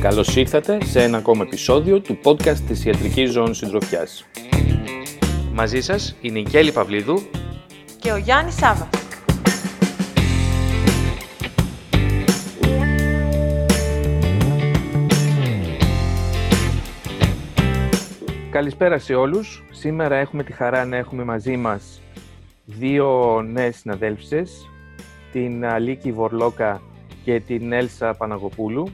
Καλώς ήρθατε σε ένα ακόμα επεισόδιο του podcast της Ιατρικής Ζώνης Συντροφιάς. Μαζί σας είναι η Κέλλη Παυλίδου και ο Γιάννης Σάβα. Καλησπέρα σε όλους. Σήμερα έχουμε τη χαρά να έχουμε μαζί μας δύο νέες συναδέλφισες, την Αλίκη Βορλόκα και την Έλσα Παναγοπούλου.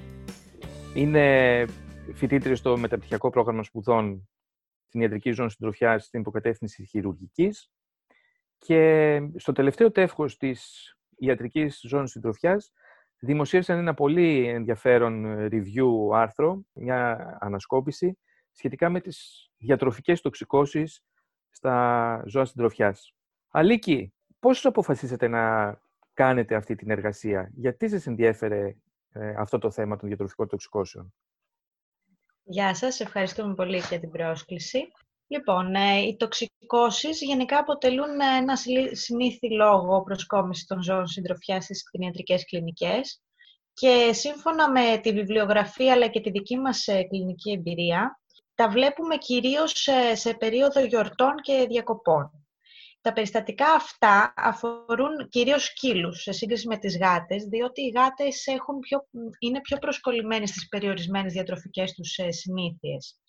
Είναι φοιτήτρια στο μεταπτυχιακό πρόγραμμα σπουδών στην ιατρική ζώνη συντροφιά στην υποκατεύθυνση χειρουργικής και στο τελευταίο τεύχος της ιατρικής ζώνης συντροφιάς δημοσίευσαν ένα πολύ ενδιαφέρον review άρθρο, μια ανασκόπηση σχετικά με τις διατροφικές τοξικώσεις στα ζώα συντροφιάς. Αλίκη, πώς αποφασίσατε να κάνετε αυτή την εργασία, γιατί σας ενδιέφερε ε, αυτό το θέμα των διατροφικών τοξικώσεων; Γεια σας, ευχαριστούμε πολύ για την πρόσκληση. Λοιπόν, ε, οι τοξικώσεις γενικά αποτελούν ένα συνήθι λόγο προσκόμισης των ζώων συντροφιάς στις κτηνιατρικές κλινικές και σύμφωνα με τη βιβλιογραφία αλλά και τη δική μας ε, κλινική εμπειρία, τα βλέπουμε κυρίως σε περίοδο γιορτών και διακοπών. Τα περιστατικά αυτά αφορούν κυρίως σκύλους σε σύγκριση με τις γάτες, διότι οι γάτες έχουν πιο, είναι πιο προσκολλημένες στις περιορισμένες διατροφικές τους ε, συνήθειες.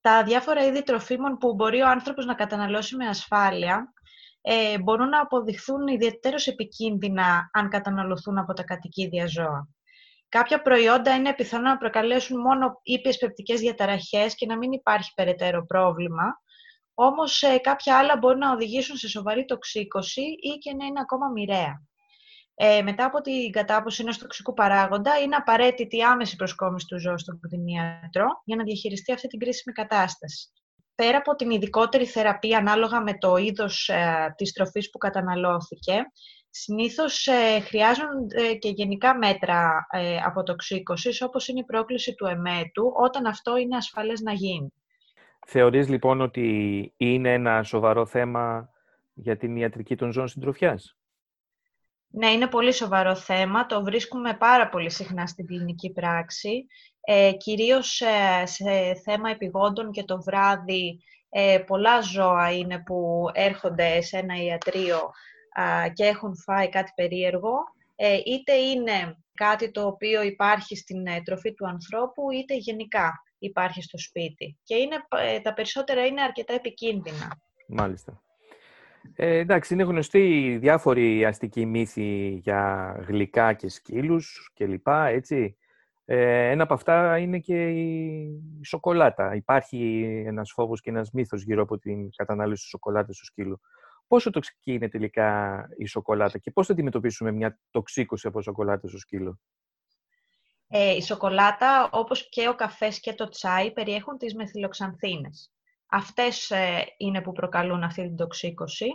Τα διάφορα είδη τροφίμων που μπορεί ο άνθρωπος να καταναλώσει με ασφάλεια ε, μπορούν να αποδειχθούν ιδιαίτερως επικίνδυνα αν καταναλωθούν από τα κατοικίδια ζώα. Κάποια προϊόντα είναι πιθανό να προκαλέσουν μόνο ήπιες πεπτικές διαταραχές και να μην υπάρχει περαιτέρω πρόβλημα, όμως ε, κάποια άλλα μπορούν να οδηγήσουν σε σοβαρή τοξίκωση ή και να είναι ακόμα μοιραία. Ε, μετά από την κατάποση ενός τοξικού παράγοντα, είναι απαραίτητη η άμεση προσκόμιση του ζώου στον κτηνίατρο για να διαχειριστεί αυτή την κρίσιμη κατάσταση. Πέρα από την ειδικότερη θεραπεία ανάλογα με το είδος ε, της τροφής που καταναλώθηκε, συνήθως ε, χρειάζονται και γενικά μέτρα ε, αποτοξίκωσης, όπως είναι η πρόκληση του εμέτου, όταν αυτό είναι ασφαλές να γίνει. Θεωρείς λοιπόν ότι είναι ένα σοβαρό θέμα για την ιατρική των ζώων συντροφιάς; Ναι, είναι πολύ σοβαρό θέμα. Το βρίσκουμε πάρα πολύ συχνά στην κλινική πράξη. Ε, κυρίως ε, σε θέμα επιγόντων και το βράδυ ε, πολλά ζώα είναι που έρχονται σε ένα ιατρείο και έχουν φάει κάτι περίεργο. Ε, είτε είναι κάτι το οποίο υπάρχει στην ε, τροφή του ανθρώπου, είτε γενικά υπάρχει στο σπίτι. Και είναι, ε, τα περισσότερα είναι αρκετά επικίνδυνα. Μάλιστα. Ε, εντάξει, είναι γνωστοί διάφοροι αστικοί μύθοι για γλυκά και σκύλους και λοιπά, έτσι. Ε, ένα από αυτά είναι και η σοκολάτα. Υπάρχει ένας φόβος και ένας μύθος γύρω από την κατανάλωση σοκολάτας του σκύλου. Πόσο τοξική είναι τελικά η σοκολάτα και πώς θα αντιμετωπίσουμε μια τοξίκωση από σοκολάτα στο σκύλο; Ε, η σοκολάτα, όπως και ο καφές και το τσάι, περιέχουν τις μεθυλοξανθίνες. Αυτές ε, είναι που προκαλούν αυτή την τοξίκωση.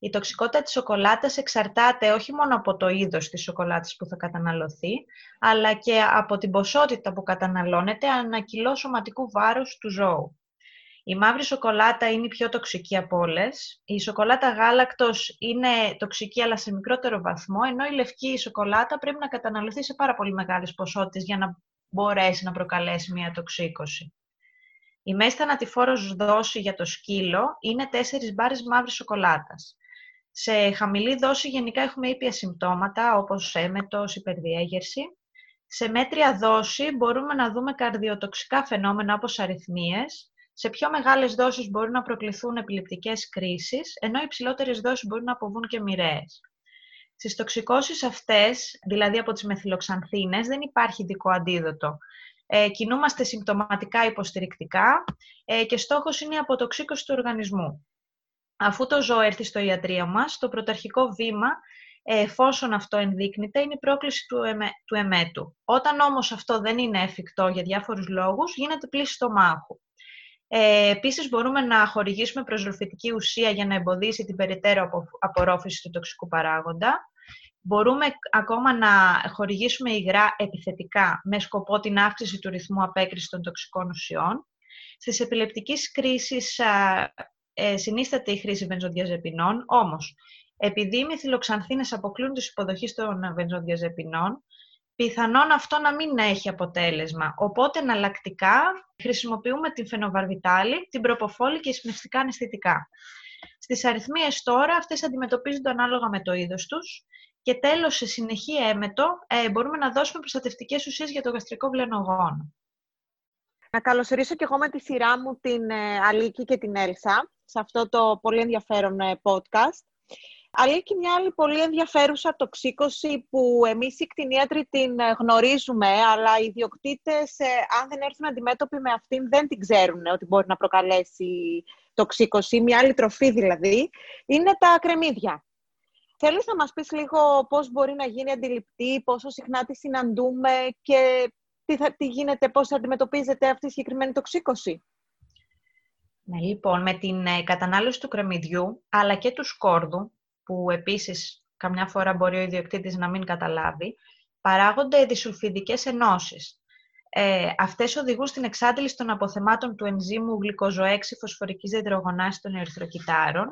Η τοξικότητα της σοκολάτας εξαρτάται όχι μόνο από το είδος της σοκολάτας που θα καταναλωθεί, αλλά και από την ποσότητα που καταναλώνεται ανά κιλό σωματικού βάρους του ζώου. Η μαύρη σοκολάτα είναι η πιο τοξική από όλες. Η σοκολάτα γάλακτος είναι τοξική αλλά σε μικρότερο βαθμό, ενώ η λευκή σοκολάτα πρέπει να καταναλωθεί σε πάρα πολύ μεγάλες ποσότητες για να μπορέσει να προκαλέσει μια τοξίκωση. Η μέση θανατηφόρος δόση για το σκύλο είναι 4 μπάρες μαύρης σοκολάτας. Σε χαμηλή δόση γενικά έχουμε ήπια συμπτώματα όπως έμετος, υπερδιέγερση. Σε μέτρια δόση μπορούμε να δούμε καρδιοτοξικά φαινόμενα όπως αριθμίες, σε πιο μεγάλες δόσεις μπορούν να προκληθούν επιληπτικές κρίσεις, ενώ οι υψηλότερες δόσεις μπορούν να αποβούν και μοιραίες. Στις τοξικώσεις αυτές, δηλαδή από τις μεθυλοξανθίνες, δεν υπάρχει ειδικό αντίδοτο. Ε, κινούμαστε συμπτωματικά υποστηρικτικά ε, και στόχος είναι η αποτοξίκωση του οργανισμού. Αφού το ζώο έρθει στο ιατρείο μας, το πρωταρχικό βήμα, ε, εφόσον αυτό ενδείκνυται, είναι η πρόκληση του, εμέ, του εμέτου. Όταν όμως αυτό δεν είναι εφικτό για διάφορους λόγους, γίνεται πλήση στομάχου. Ε, επίσης, μπορούμε να χορηγήσουμε προσλοφητική ουσία για να εμποδίσει την περαιτέρω απορρόφηση του τοξικού παράγοντα. Μπορούμε ακόμα να χορηγήσουμε υγρά επιθετικά με σκοπό την αύξηση του ρυθμού απέκρισης των τοξικών ουσιών. Στις επιλεπτικές κρίσεις ε, συνίσταται η χρήση βενζοδιαζεπινών, όμως επειδή οι μυθυλοξανθίνες αποκλούν τις υποδοχή των βενζοδιαζεπινών, πιθανόν αυτό να μην έχει αποτέλεσμα. Οπότε, εναλλακτικά, χρησιμοποιούμε την φαινοβαρβιτάλη, την προποφόλη και εισπνευστικά αναισθητικά. Στις αριθμίες τώρα, αυτές αντιμετωπίζονται ανάλογα με το είδος τους. Και τέλος, σε συνεχή έμετο, ε, μπορούμε να δώσουμε προστατευτικές ουσίες για το γαστρικό βλενογόνο. Να καλωσορίσω και εγώ με τη σειρά μου την ε, Αλίκη και την Έλσα σε αυτό το πολύ ενδιαφέρον ε, podcast. Αλίκη, μια άλλη πολύ ενδιαφέρουσα τοξίκωση που εμείς οι κτηνίατροι την ε, γνωρίζουμε, αλλά οι ιδιοκτήτες, αν δεν έρθουν αντιμέτωποι με αυτήν, δεν την ξέρουν ότι μπορεί να προκαλέσει τοξίκωση, μια άλλη τροφή δηλαδή, είναι τα κρεμμύδια. Θέλεις να μας πεις λίγο πώς μπορεί να γίνει αντιληπτή, πόσο συχνά τη συναντούμε και τι, θα, τι γίνεται, πώς αντιμετωπίζεται αυτή η συγκεκριμένη τοξίκωση; Ναι, λοιπόν, με την ε, κατανάλωση του κρεμμυδιού, αλλά και του σκόρδου, που επίσης καμιά φορά μπορεί ο ιδιοκτήτης να μην καταλάβει, παράγονται δισουλφιδικές ενώσεις. Ε, αυτές οδηγούν στην εξάντληση των αποθεμάτων του ενζήμου γλυκοζωέξι φωσφορικής δεντρογονάσης των ερυθροκυτάρων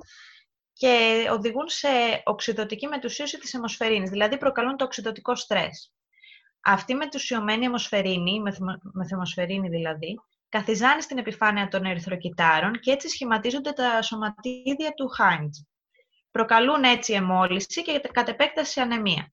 και οδηγούν σε οξυδοτική μετουσίωση της αιμοσφαιρίνης, δηλαδή προκαλούν το οξυδοτικό στρες. Αυτή η μετουσιωμένη αιμοσφαιρίνη, μεθεμοσφαιρίνη δηλαδή, καθιζάνει στην επιφάνεια των ερυθροκυτάρων και έτσι σχηματίζονται τα σωματίδια του Χάιντ. Προκαλούν έτσι αιμόλυση και κατ' επέκταση ανεμία.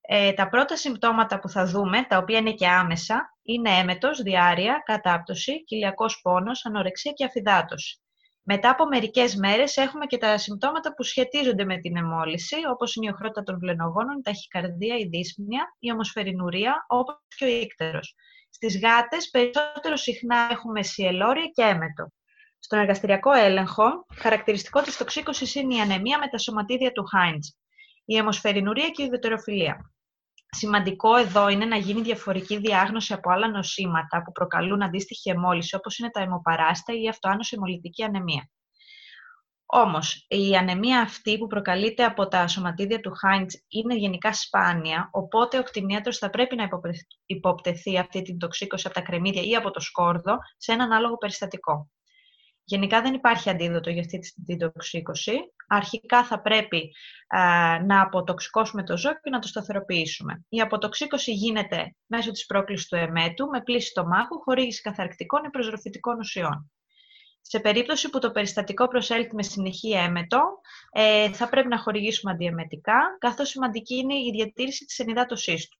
Ε, τα πρώτα συμπτώματα που θα δούμε, τα οποία είναι και άμεσα, είναι έμετος, διάρρεια, κατάπτωση, κοιλιακός πόνος, ανορεξία και αφυδάτωση. Μετά από μερικές μέρες έχουμε και τα συμπτώματα που σχετίζονται με την εμόλυση, όπως είναι η οχρότητα των βλενογόνων, η ταχυκαρδία, η δύσπνοια, η ομοσφαιρινουρία, όπως και ο ίκτερος. Στις γάτες περισσότερο συχνά έχουμε σιελόρια και έμετο. Στον εργαστηριακό έλεγχο, χαρακτηριστικό της τοξίκωσης είναι η ανεμία με τα σωματίδια του Χάιντς, η αιμοσφαιρινουρία και η ουδετεροφιλία. Σημαντικό εδώ είναι να γίνει διαφορική διάγνωση από άλλα νοσήματα που προκαλούν αντίστοιχη αιμόλυση, όπως είναι τα αιμοπαράστα ή η αυτοάνωση αιμολυτική ανεμία. Όμως, η ανεμία αυτή που προκαλείται από τα σωματίδια του Χάιντς είναι γενικά σπάνια, οπότε ο κτηνίατρος θα πρέπει να υποπτεθεί αυτή την τοξίκωση από τα κρεμμύδια ή από το σκόρδο σε έναν άλογο περιστατικό. Γενικά δεν υπάρχει αντίδοτο για αυτή την τοξίκωση. Αρχικά θα πρέπει να αποτοξικώσουμε το ζώο και να το σταθεροποιήσουμε. Η αποτοξίκωση γίνεται μέσω της πρόκλησης του εμέτου, με πλήση στομάχου, χορήγηση καθαρκτικών ή προσροφητικών ουσιών. Σε περίπτωση που το περιστατικό προσέλθει με συνεχή έμετο, ε, θα πρέπει να χορηγήσουμε αντιεμετικά, καθώς σημαντική είναι η διατήρηση της ενυδάτωσής του.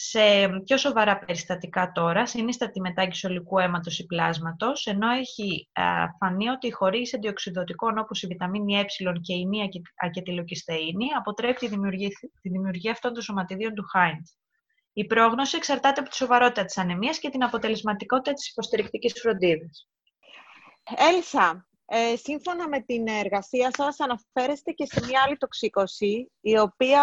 Σε πιο σοβαρά περιστατικά τώρα, συνίσταται μετάγγιση ολικού αίματος ή πλάσματος, ενώ έχει φανεί ότι η χορήγηση αντιοξυδοτικών όπως η βιταμίνη Ε και η μία ακετιλοκυστεΐνη αποτρέπει τη δημιουργία, τη δημιουργία αυτών των σωματιδίων του Χάιντ. Η πρόγνωση εξαρτάται από τη σοβαρότητα της ανεμίας και την αποτελεσματικότητα της υποστηρικτικής φροντίδας. Έλσα, ε, σύμφωνα με την εργασία σας αναφέρεστε και σε μια άλλη τοξίκωση, η οποία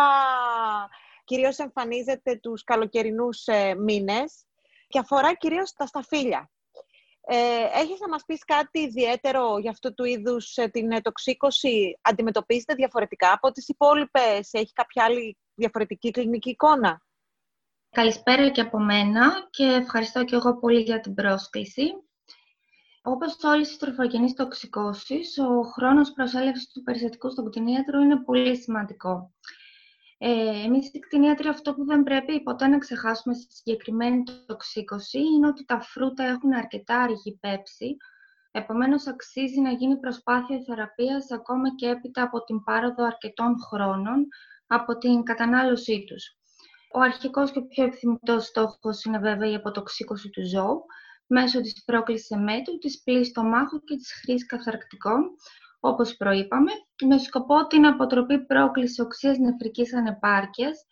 κυρίως εμφανίζεται τους καλοκαιρινούς ε, μήνες και αφορά κυρίως τα σταφύλια. Ε, έχεις να μας πεις κάτι ιδιαίτερο για αυτού του είδους ε, την τοξίκωση; Αντιμετωπίζετε διαφορετικά από τις υπόλοιπες, έχει κάποια άλλη διαφορετική κλινική εικόνα; Καλησπέρα και από μένα και ευχαριστώ και εγώ πολύ για την πρόσκληση. Όπως όλες οι τροφογενείς τοξικώσεις, ο χρόνος προσέλευσης του περιστατικού στον κτηνίατρο είναι πολύ σημαντικό. Ε, εμείς οι κτηνίατροι αυτό που δεν πρέπει ποτέ να ξεχάσουμε στη συγκεκριμένη τοξίκωση είναι ότι τα φρούτα έχουν αρκετά αργή πέψη, επομένως αξίζει να γίνει προσπάθεια θεραπείας ακόμα και έπειτα από την πάροδο αρκετών χρόνων από την κατανάλωσή τους. Ο αρχικός και πιο επιθυμητός στόχος είναι βέβαια η αποτοξίκωση του ζώου, μέσω της πρόκλησης εμέτου, της πλήσης στομάχου και της χρήσης καθαρακτικών, όπως προείπαμε, με σκοπό την αποτροπή πρόκλησης οξείας νεφρικής ανεπάρκειας,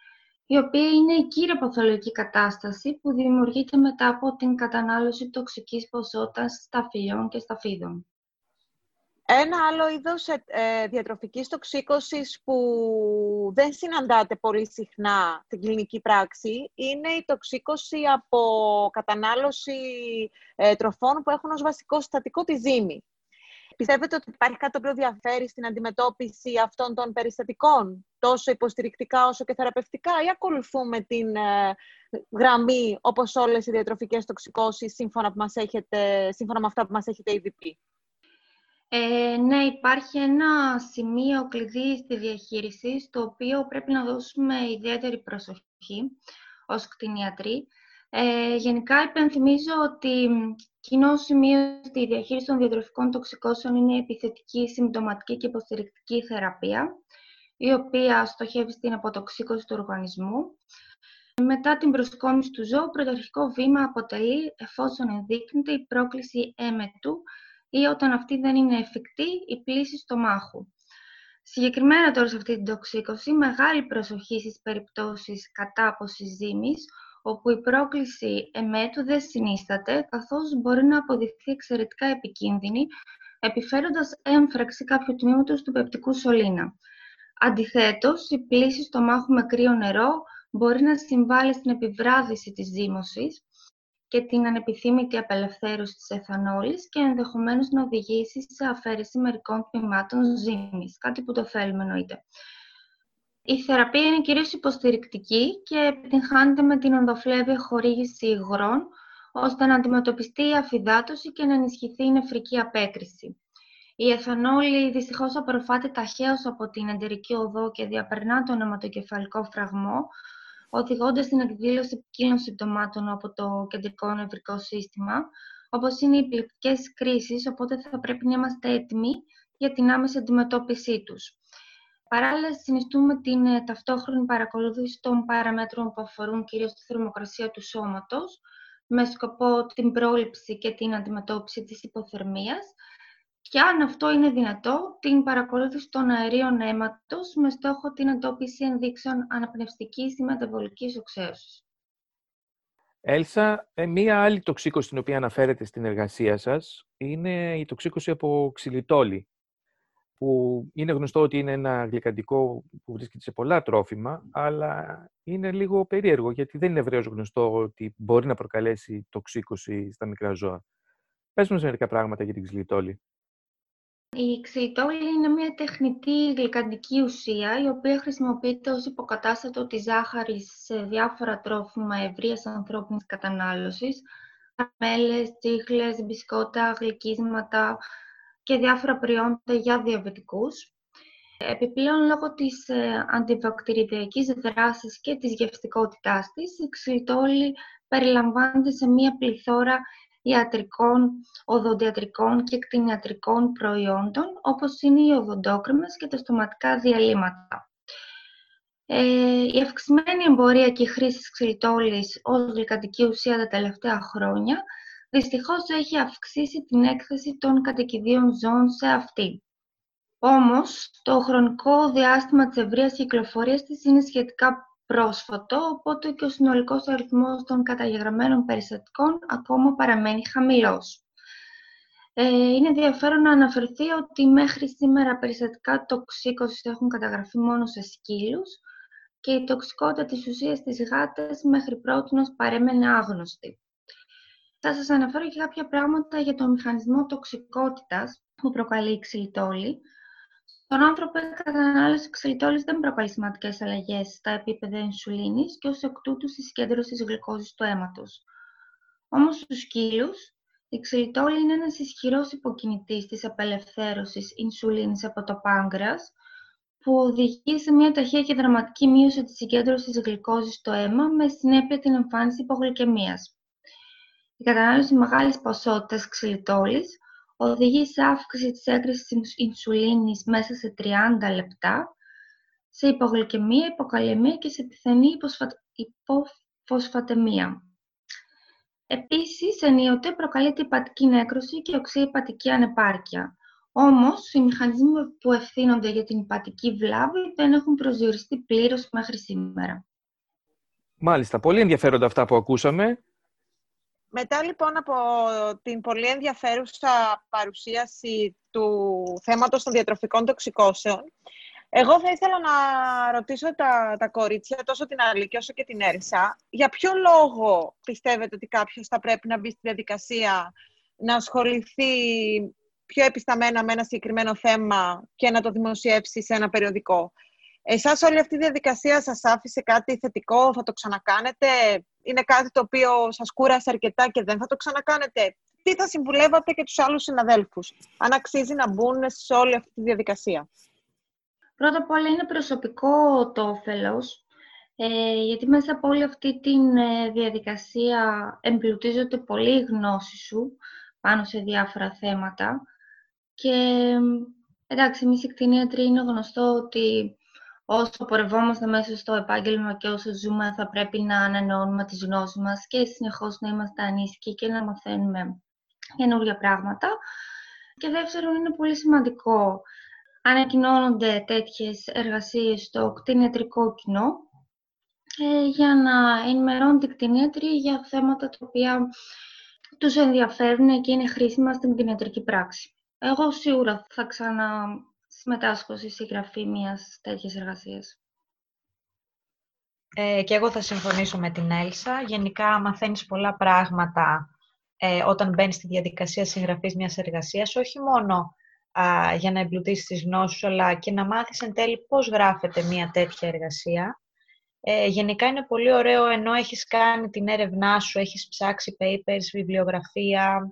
η οποία είναι η κύρια παθολογική κατάσταση που δημιουργείται μετά από την κατανάλωση τοξικής ποσότητας σταφυλιών και σταφίδων. Ένα άλλο είδος ε, ε, διατροφικής τοξίκωσης που δεν συναντάται πολύ συχνά στην κλινική πράξη είναι η τοξίκωση από κατανάλωση ε, τροφών που έχουν ως βασικό συστατικό τη ζύμη. Πιστεύετε ότι υπάρχει κάτι το οποίο διαφέρει στην αντιμετώπιση αυτών των περιστατικών, τόσο υποστηρικτικά όσο και θεραπευτικά, ή ακολουθούμε την ε, γραμμή όπως όλες οι διατροφικές τοξικώσεις σύμφωνα, σύμφωνα με αυτά που μας έχετε ήδη πει; Ε, ναι, υπάρχει ένα σημείο κλειδί στη διαχείριση, στο οποίο πρέπει να δώσουμε ιδιαίτερη προσοχή ως κτηνιατροί. Ε, γενικά, υπενθυμίζω ότι κοινό σημείο στη διαχείριση των διατροφικών τοξικώσεων είναι η επιθετική, συμπτωματική και υποστηρικτική θεραπεία, η οποία στοχεύει στην αποτοξίκωση του οργανισμού. Μετά την προσκόμιση του ζώου, πρωταρχικό βήμα αποτελεί, εφόσον ενδείκνεται, η πρόκληση έμετου ή όταν αυτή δεν είναι εφικτή, η πλήση στο μάχου. Συγκεκριμένα τώρα σε αυτή την τοξίκωση, μεγάλη προσοχή στις περιπτώσεις κατάποσης ζύμης, όπου η πρόκληση εμέτου δεν συνίσταται, καθώς μπορεί να αποδειχθεί εξαιρετικά επικίνδυνη, επιφέροντας έμφραξη κάποιου τμήματος του πεπτικού σωλήνα. Αντιθέτως, η πλήση στο μάχο με κρύο νερό μπορεί να συμβάλλει στην επιβράδυση της ζύμωσης και την ανεπιθύμητη απελευθέρωση της εθανόλης και ενδεχομένως να οδηγήσει σε αφαίρεση μερικών τμήματων ζύμης, κάτι που το θέλουμε εννοείται. Η θεραπεία είναι κυρίως υποστηρικτική και επιτυγχάνεται με την ονδοφλέβεια χορήγηση υγρών, ώστε να αντιμετωπιστεί η αφυδάτωση και να ενισχυθεί η νεφρική απέκριση. Η εθανόλη δυστυχώς απορροφάται ταχαίως από την εντερική οδό και διαπερνά τον αιματοκεφαλικό φραγμό, οδηγώντας στην εκδήλωση ποικίλων συμπτωμάτων από το κεντρικό νευρικό σύστημα, όπως είναι οι επιλεκτικέ κρίσεις, οπότε θα πρέπει να είμαστε έτοιμοι για την άμεση αντιμετώπιση τους. Παράλληλα, συνιστούμε την ε, ταυτόχρονη παρακολούθηση των παραμέτρων που αφορούν κυρίως τη θερμοκρασία του σώματος, με σκοπό την πρόληψη και την αντιμετώπιση της υποθερμίας και αν αυτό είναι δυνατό, την παρακολούθηση των αερίων αίματος με στόχο την εντόπιση ενδείξεων αναπνευστικής ή μεταβολικής οξέωσης. Έλσα, ε, μία άλλη τοξίκωση την οποία αναφέρετε στην εργασία σας είναι η τοξίκωση από ξυλιτόλη που είναι γνωστό ότι είναι ένα γλυκαντικό που βρίσκεται σε πολλά τρόφιμα, αλλά είναι λίγο περίεργο, γιατί δεν είναι ευρέως γνωστό ότι μπορεί να προκαλέσει τοξίκωση στα μικρά ζώα. Πες μας μερικά πράγματα για την ξυλιτόλη. Η ξυλιτόλη είναι μια τεχνητή γλυκαντική ουσία, η οποία χρησιμοποιείται ως υποκατάστατο της ζάχαρης σε διάφορα τρόφιμα ευρείας ανθρώπινης κατανάλωσης, καραμέλες, τσίχλες, μπισκότα, γλυκίσματα, και διάφορα προϊόντα για διαβετικούς. Επιπλέον, λόγω της ε, αντιβακτηριδιακής δράσης και της γευστικότητάς της, η ξυλιτόλη περιλαμβάνεται σε μία πληθώρα ιατρικών, οδοντιατρικών και κτηνιατρικών προϊόντων, όπως είναι οι οδοντόκρεμες και τα στοματικά διαλύματα. Ε, η αυξημένη εμπορία και η χρήση της ξυλιτόλης ως γλυκαντική ουσία τα τελευταία χρόνια δυστυχώς έχει αυξήσει την έκθεση των κατοικιδίων ζώων σε αυτή. Όμως, το χρονικό διάστημα της ευρείας κυκλοφορίας της είναι σχετικά πρόσφατο, οπότε και ο συνολικός αριθμός των καταγεγραμμένων περιστατικών ακόμα παραμένει χαμηλός. Ε, είναι ενδιαφέρον να αναφερθεί ότι μέχρι σήμερα περιστατικά τοξίκωσης έχουν καταγραφεί μόνο σε σκύλους και η τοξικότητα της ουσίας της γάτας μέχρι πρώτη παρέμενε άγνωστη. Θα σας αναφέρω και κάποια πράγματα για το μηχανισμό τοξικότητας που προκαλεί η ξυλιτόλη. Στον άνθρωπο η κατανάλωση ξυλιτόλης δεν προκαλεί σημαντικές αλλαγές στα επίπεδα ινσουλίνης και ως εκ τούτου στη συγκέντρωση γλυκόζης του αίματος. Όμως στους σκύλους, η ξυλιτόλη είναι ένας ισχυρός υποκινητής της απελευθέρωσης ινσουλίνης από το πάγκρας, που οδηγεί σε μια ταχεία και δραματική μείωση της συγκέντρωσης γλυκόζης στο αίμα με συνέπεια την εμφάνιση υπογλυκαιμίας. Η κατανάλωση μεγάλης ποσότητας ξυλιτόλης οδηγεί σε αύξηση της έκρησης ινσουλίνης μέσα σε 30 λεπτά, σε υπογλυκαιμία, υποκαλαιμία και σε πιθανή υποφωσφατεμία. Επίσης, ενίοτε προκαλείται υπατική νέκρωση και οξύ υπατική ανεπάρκεια. Όμως, οι μηχανισμοί που ευθύνονται για την υπατική βλάβη δεν έχουν προσδιοριστεί πλήρως μέχρι σήμερα. Μάλιστα, πολύ ενδιαφέροντα αυτά που ακούσαμε. Μετά λοιπόν από την πολύ ενδιαφέρουσα παρουσίαση του θέματος των διατροφικών τοξικώσεων, εγώ θα ήθελα να ρωτήσω τα, τα κορίτσια, τόσο την Αλίκη όσο και την Έλσα, για ποιο λόγο πιστεύετε ότι κάποιος θα πρέπει να μπει στη διαδικασία να ασχοληθεί πιο επισταμένα με ένα συγκεκριμένο θέμα και να το δημοσιεύσει σε ένα περιοδικό. Εσάς όλη αυτή η διαδικασία σας άφησε κάτι θετικό, θα το ξανακάνετε, είναι κάτι το οποίο σας κούρασε αρκετά και δεν θα το ξανακάνετε. Τι θα συμβουλεύατε και τους άλλους συναδέλφους, αν αξίζει να μπουν σε όλη αυτή τη διαδικασία; Πρώτα απ' όλα είναι προσωπικό το όφελος, ε, γιατί μέσα από όλη αυτή τη ε, διαδικασία εμπλουτίζονται πολύ η γνώση σου πάνω σε διάφορα θέματα και εντάξει, εμείς οι κτηνίατροι είναι γνωστό ότι όσο πορευόμαστε μέσα στο επάγγελμα και όσο ζούμε θα πρέπει να ανανεώνουμε τις γνώσεις μας και συνεχώς να είμαστε ανήσυχοι και να μαθαίνουμε καινούργια πράγματα. Και δεύτερον, είναι πολύ σημαντικό ανακοινώνονται τέτοιες εργασίες στο κτηνιατρικό κοινό ε, για να ενημερώνουν οι κτηνίατροι για θέματα τα οποία τους ενδιαφέρουν και είναι χρήσιμα στην κτηνιατρική πράξη. Εγώ σίγουρα θα ξανα συμμετάσχω στη συγγραφή μιας τέτοιας εργασίας. Ε, και εγώ θα συμφωνήσω με την Έλσα. Γενικά μαθαίνεις πολλά πράγματα ε, όταν μπαίνεις στη διαδικασία συγγραφής μιας εργασίας, όχι μόνο α, για να εμπλουτίσεις τις γνώσεις σου, αλλά και να μάθεις εν τέλει πώς γράφεται μια τέτοια εργασία. Ε, γενικά είναι πολύ ωραίο ενώ έχεις κάνει την έρευνά σου, έχεις ψάξει papers, βιβλιογραφία,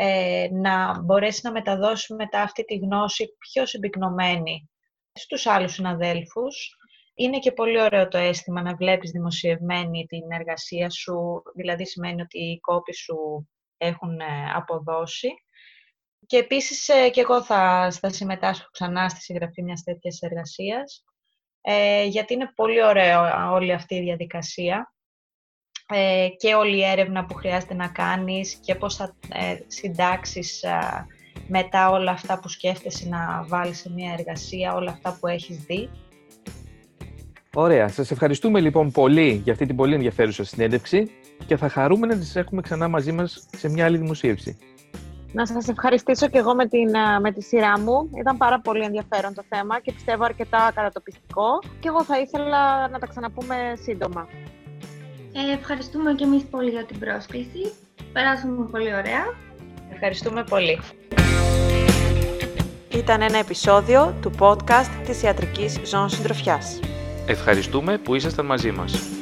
ε, να μπορέσει να μεταδώσει μετά αυτή τη γνώση πιο συμπυκνωμένη στους άλλους συναδέλφους. Είναι και πολύ ωραίο το αίσθημα να βλέπεις δημοσιευμένη την εργασία σου, δηλαδή σημαίνει ότι οι κόποι σου έχουν ε, αποδώσει. Και επίσης ε, και εγώ θα, θα συμμετάσχω ξανά στη συγγραφή μιας τέτοιας εργασίας, ε, γιατί είναι πολύ ωραίο όλη αυτή η διαδικασία ε, και όλη η έρευνα που χρειάζεται να κάνεις και πώς θα ε, συντάξεις μετά όλα αυτά που σκέφτεσαι να βάλεις σε μια εργασία, όλα αυτά που έχεις δει. Ωραία. Σας ευχαριστούμε λοιπόν πολύ για αυτή την πολύ ενδιαφέρουσα συνέντευξη και θα χαρούμε να τις έχουμε ξανά μαζί μας σε μια άλλη δημοσίευση. Να σας ευχαριστήσω και εγώ με, την, με τη σειρά μου. Ήταν πάρα πολύ ενδιαφέρον το θέμα και πιστεύω αρκετά κατατοπιστικό και εγώ θα ήθελα να τα ξαναπούμε σύντομα. Ε, ευχαριστούμε και εμείς πολύ για την πρόσκληση. Περάσαμε πολύ ωραία. Ευχαριστούμε πολύ. Ήταν ένα επεισόδιο του podcast της Ιατρικής Ζώνης Συντροφιάς. Ευχαριστούμε που ήσασταν μαζί μας.